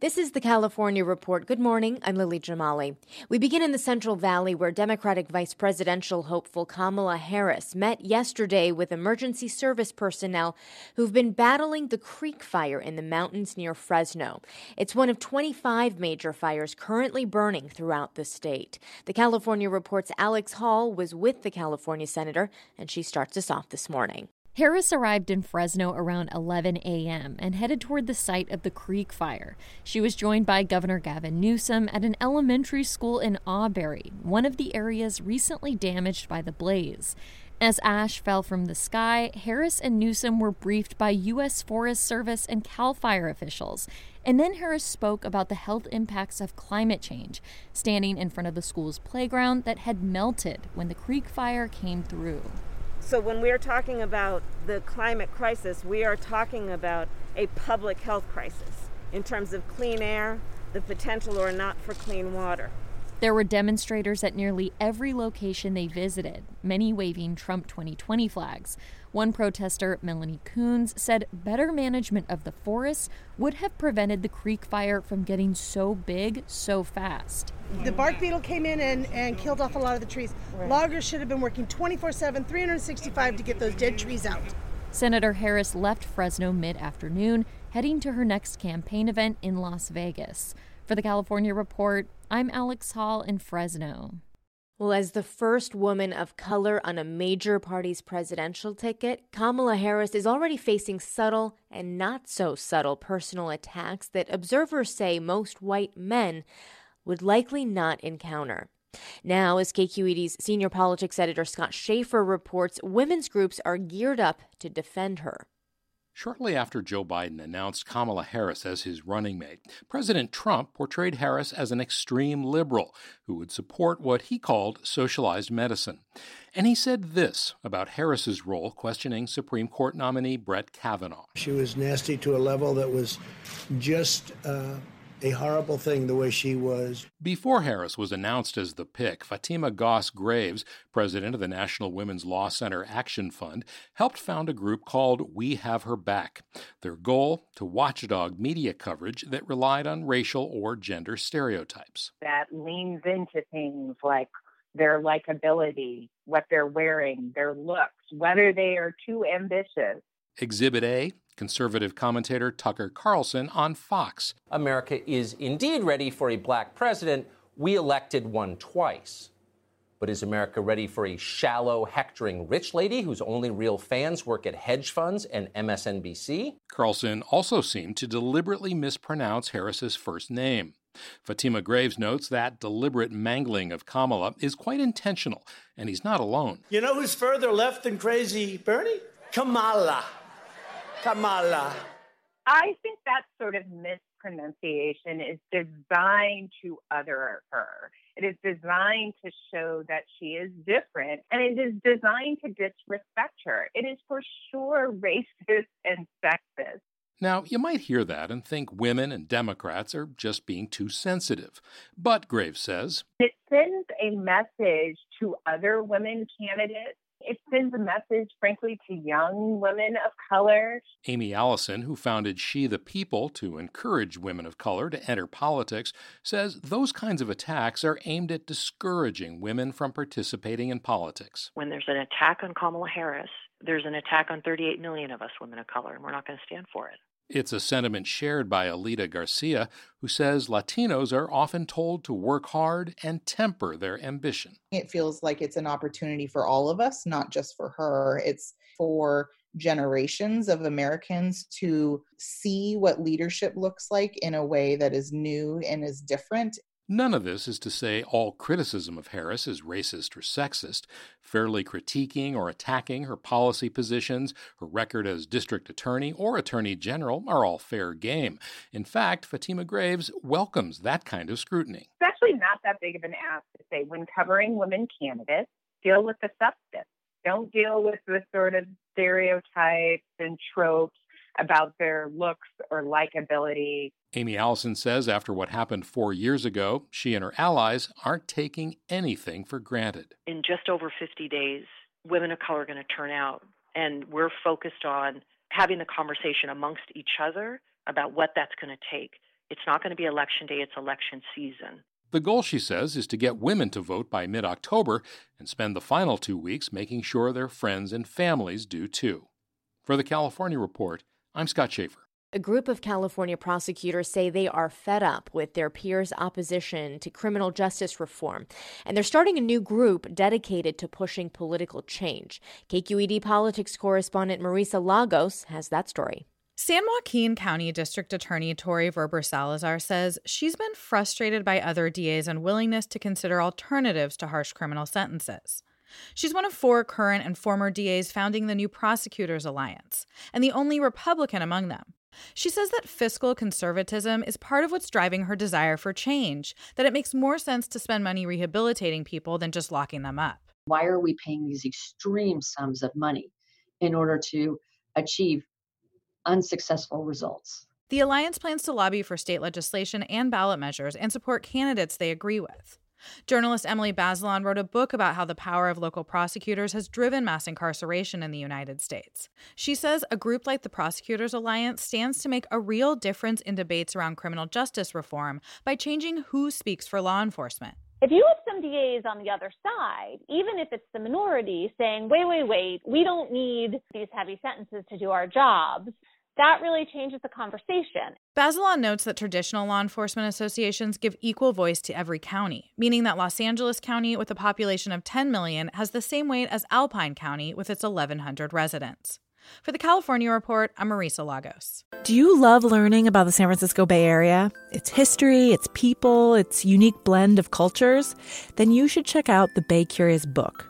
This is the California Report. Good morning. I'm Lily Jamali. We begin in the Central Valley, where Democratic vice presidential hopeful Kamala Harris met yesterday with emergency service personnel who've been battling the Creek Fire in the mountains near Fresno. It's one of 25 major fires currently burning throughout the state. The California Report's Alex Hall was with the California senator, and she starts us off this morning. Harris arrived in Fresno around 11 a.m. and headed toward the site of the Creek Fire. She was joined by Governor Gavin Newsom at an elementary school in Auberry, one of the areas recently damaged by the blaze. As ash fell from the sky, Harris and Newsom were briefed by U.S. Forest Service and CAL FIRE officials. And then Harris spoke about the health impacts of climate change, standing in front of the school's playground that had melted when the Creek Fire came through. So, when we are talking about the climate crisis, we are talking about a public health crisis in terms of clean air, the potential or not for clean water. There were demonstrators at nearly every location they visited, many waving Trump 2020 flags. One protester, Melanie Coons, said better management of the forests would have prevented the creek fire from getting so big so fast. The bark beetle came in and, and killed off a lot of the trees. Loggers should have been working 24 7, 365 to get those dead trees out. Senator Harris left Fresno mid afternoon, heading to her next campaign event in Las Vegas. For the California Report, I'm Alex Hall in Fresno. Well, as the first woman of color on a major party's presidential ticket, Kamala Harris is already facing subtle and not so subtle personal attacks that observers say most white men would likely not encounter. Now, as KQED's senior politics editor Scott Shafer reports, women's groups are geared up to defend her. Shortly after Joe Biden announced Kamala Harris as his running mate, President Trump portrayed Harris as an extreme liberal who would support what he called socialized medicine. And he said this about Harris's role questioning Supreme Court nominee Brett Kavanaugh. She was nasty to a level that was just. Uh a horrible thing the way she was. Before Harris was announced as the pick, Fatima Goss Graves, president of the National Women's Law Center Action Fund, helped found a group called We Have Her Back. Their goal to watchdog media coverage that relied on racial or gender stereotypes. That leans into things like their likability, what they're wearing, their looks, whether they are too ambitious. Exhibit A conservative commentator Tucker Carlson on Fox. America is indeed ready for a black president. We elected one twice. But is America ready for a shallow, hectoring rich lady whose only real fans work at hedge funds and MSNBC? Carlson also seemed to deliberately mispronounce Harris's first name. Fatima Graves notes that deliberate mangling of Kamala is quite intentional, and he's not alone. You know who's further left than crazy Bernie? Kamala. Kamala. I think that sort of mispronunciation is designed to other her. It is designed to show that she is different, and it is designed to disrespect her. It is for sure racist and sexist. Now, you might hear that and think women and Democrats are just being too sensitive. But, Graves says, it sends a message to other women candidates it sends a message, frankly, to young women of color. Aimee Allison, who founded She the People to encourage women of color to enter politics, says those kinds of attacks are aimed at discouraging women from participating in politics. When there's an attack on Kamala Harris, there's an attack on 38 million of us women of color, and we're not going to stand for it. It's a sentiment shared by Alida Garcia, who says Latinos are often told to work hard and temper their ambition. It feels like it's an opportunity for all of us, not just for her. It's for generations of Americans to see what leadership looks like in a way that is new and is different. None of this is to say all criticism of Harris is racist or sexist. Fairly critiquing or attacking her policy positions, her record as district attorney or attorney general are all fair game. In fact, Fatima Graves welcomes that kind of scrutiny. It's actually not that big of an ask to say when covering women candidates, deal with the substance. Don't deal with the sort of stereotypes and tropes about their looks or likability. Aimee Allison says after what happened four years ago, she and her allies aren't taking anything for granted. In just over 50 days, women of color are going to turn out, and we're focused on having the conversation amongst each other about what that's going to take. It's not going to be election day, it's election season. The goal, she says, is to get women to vote by mid October and spend the final two weeks making sure their friends and families do too. For the California Report, I'm Scott Shafer. A group of California prosecutors say they are fed up with their peers' opposition to criminal justice reform, and they're starting a new group dedicated to pushing political change. KQED politics correspondent Marisa Lagos has that story. San Joaquin County District Attorney Tori Verber Salazar says she's been frustrated by other DA's unwillingness to consider alternatives to harsh criminal sentences. She's one of four current and former DAs founding the New Prosecutors Alliance, and the only Republican among them. She says that fiscal conservatism is part of what's driving her desire for change, that it makes more sense to spend money rehabilitating people than just locking them up. Why are we paying these extreme sums of money in order to achieve unsuccessful results? The alliance plans to lobby for state legislation and ballot measures and support candidates they agree with. Journalist Emily Bazelon wrote a book about how the power of local prosecutors has driven mass incarceration in the United States. She says a group like the Prosecutors Alliance stands to make a real difference in debates around criminal justice reform by changing who speaks for law enforcement. If you have some DAs on the other side, even if it's the minority, saying, wait, wait, wait, we don't need these heavy sentences to do our jobs, that really changes the conversation. Bazelon notes that traditional law enforcement associations give equal voice to every county, meaning that Los Angeles County, with a population of 10 million, has the same weight as Alpine County, with its 1,100 residents. For the California Report, I'm Marisa Lagos. Do you love learning about the San Francisco Bay Area? Its history, its people, its unique blend of cultures? Then you should check out the Bay Curious book.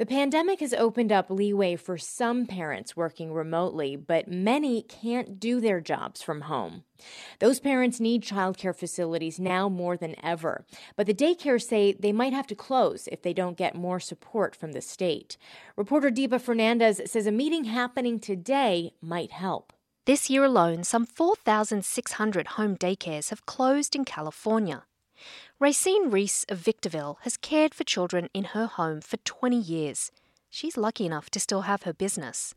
The pandemic has opened up leeway for some parents working remotely, but many can't do their jobs from home. Those parents need childcare facilities now more than ever, but the daycares say they might have to close if they don't get more support from the state. Reporter Deepa Fernandes says a meeting happening today might help. This year alone, some 4,600 home daycares have closed in California. Racine Reese of Victorville has cared for children in her home for 20 years. She's lucky enough to still have her business.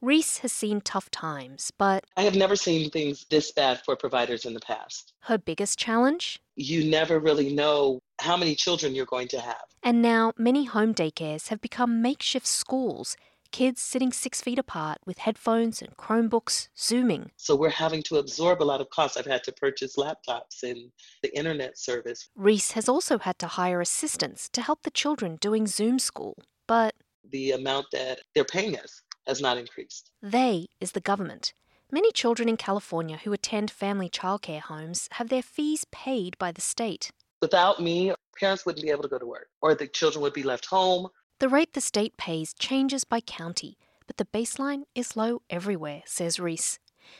Reese has seen tough times, but I have never seen things this bad for providers in the past. her biggest challenge? You never really know how many children you're going to have. And now many home daycares have become makeshift schools, kids sitting six feet apart with headphones and Chromebooks, Zooming. So we're having to absorb a lot of costs. I've had to purchase laptops and the internet service. Reese has also had to hire assistants to help the children doing Zoom school, but the amount that they're paying us has not increased. They is the government. Many children in California who attend family childcare homes have their fees paid by the state. Without me, parents wouldn't be able to go to work, or the children would be left home. The rate the state pays changes by county, but the baseline is low everywhere, says Reese.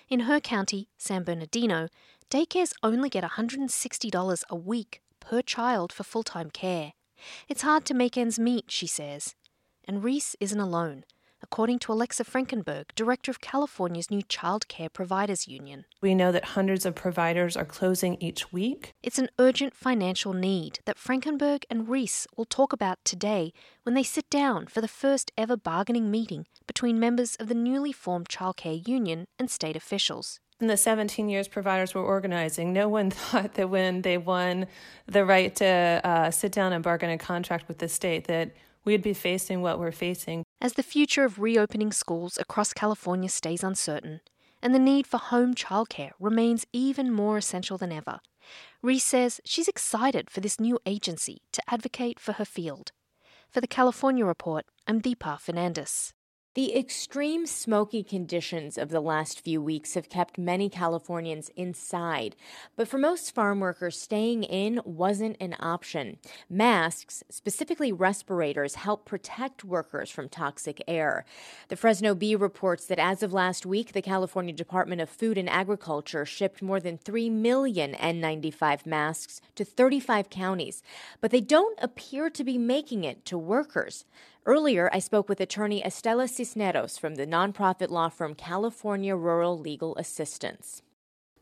In her county, San Bernardino, daycares only get $160 a week per child for full time care. It's hard to make ends meet, she says. And Reese isn't alone according to Alexa Frankenberg, director of California's new Child Care Providers Union. We know that hundreds of providers are closing each week. It's an urgent financial need that Frankenberg and Reese will talk about today when they sit down for the first ever bargaining meeting between members of the newly formed childcare union and state officials. In the 17 years providers were organizing, no one thought that when they won the right to uh, sit down and bargain a contract with the state that we'd be facing what we're facing. As the future of reopening schools across California stays uncertain, and the need for home childcare remains even more essential than ever, Reese says she's excited for this new agency to advocate for her field. For the California Report, I'm Deepa Fernandes. The extreme smoky conditions of the last few weeks have kept many Californians inside, but for most farm workers, staying in wasn't an option. Masks, specifically respirators, help protect workers from toxic air. The Fresno Bee reports that as of last week, the California Department of Food and Agriculture shipped more than 3 million N95 masks to 35 counties, but they don't appear to be making it to workers. Earlier, I spoke with attorney Estela Cisneros from the nonprofit law firm California Rural Legal Assistance.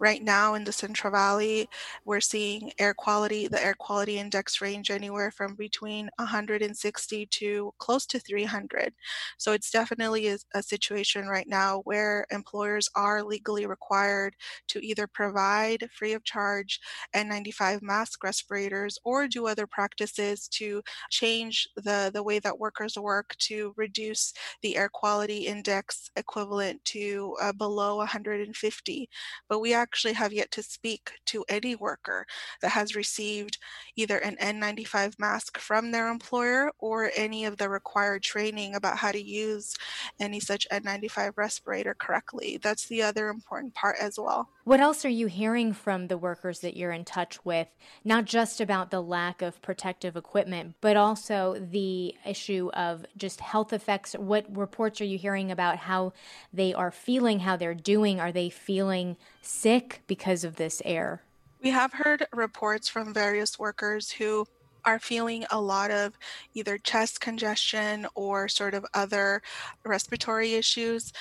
Right now in the Central Valley, we're seeing air quality, the air quality index range anywhere from between 160 to close to 300. So it's definitely a, a situation right now where employers are legally required to either provide free of charge N95 mask respirators or do other practices to change the, the way that workers work to reduce the air quality index equivalent to uh, below 150. But we actually actually have yet to speak to any worker that has received either an N95 mask from their employer or any of the required training about how to use any such N95 respirator correctly. That's the other important part as well. What else are you hearing from the workers that you're in touch with, not just about the lack of protective equipment, but also the issue of just health effects? What reports are you hearing about how they are feeling, how they're doing? Are they feeling sick because of this air? We have heard reports from various workers who are feeling a lot of either chest congestion or sort of other respiratory issues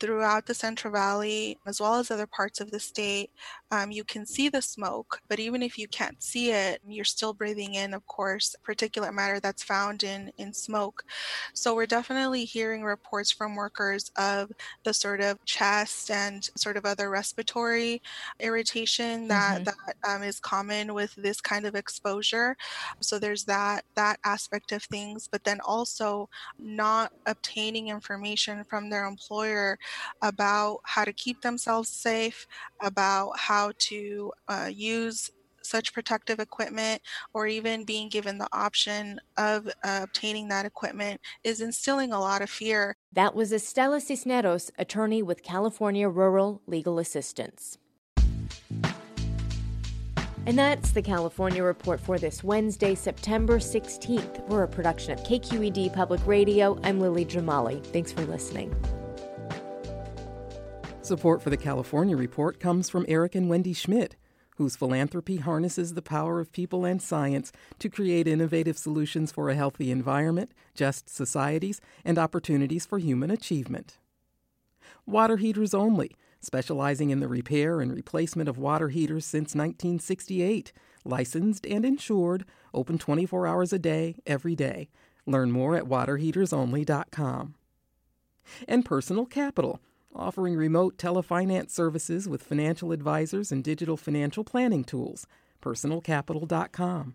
throughout the Central Valley, as well as other parts of the state, um, you can see the smoke, but even if you can't see it, you're still breathing in, of course, particulate matter that's found in, in smoke. So we're definitely hearing reports from workers of the sort of chest and sort of other respiratory irritation that, mm-hmm. that um, is common with this kind of exposure. So there's that that aspect of things, but then also not obtaining information from their employer about how to keep themselves safe, about how to uh, use such protective equipment or even being given the option of uh, obtaining that equipment is instilling a lot of fear. That was Estela Cisneros, attorney with California Rural Legal Assistance. And that's the California Report for this Wednesday, September 16th. We're a production of KQED Public Radio. I'm Lily Jamali. Thanks for listening. Support for the California Report comes from Eric and Wendy Schmidt, whose philanthropy harnesses the power of people and science to create innovative solutions for a healthy environment, just societies, and opportunities for human achievement. Water heaters only specializing in the repair and replacement of water heaters since 1968. Licensed and insured, open 24 hours a day, every day. Learn more at waterheatersonly.com. And Personal Capital, offering remote telefinance services with financial advisors and digital financial planning tools. PersonalCapital.com.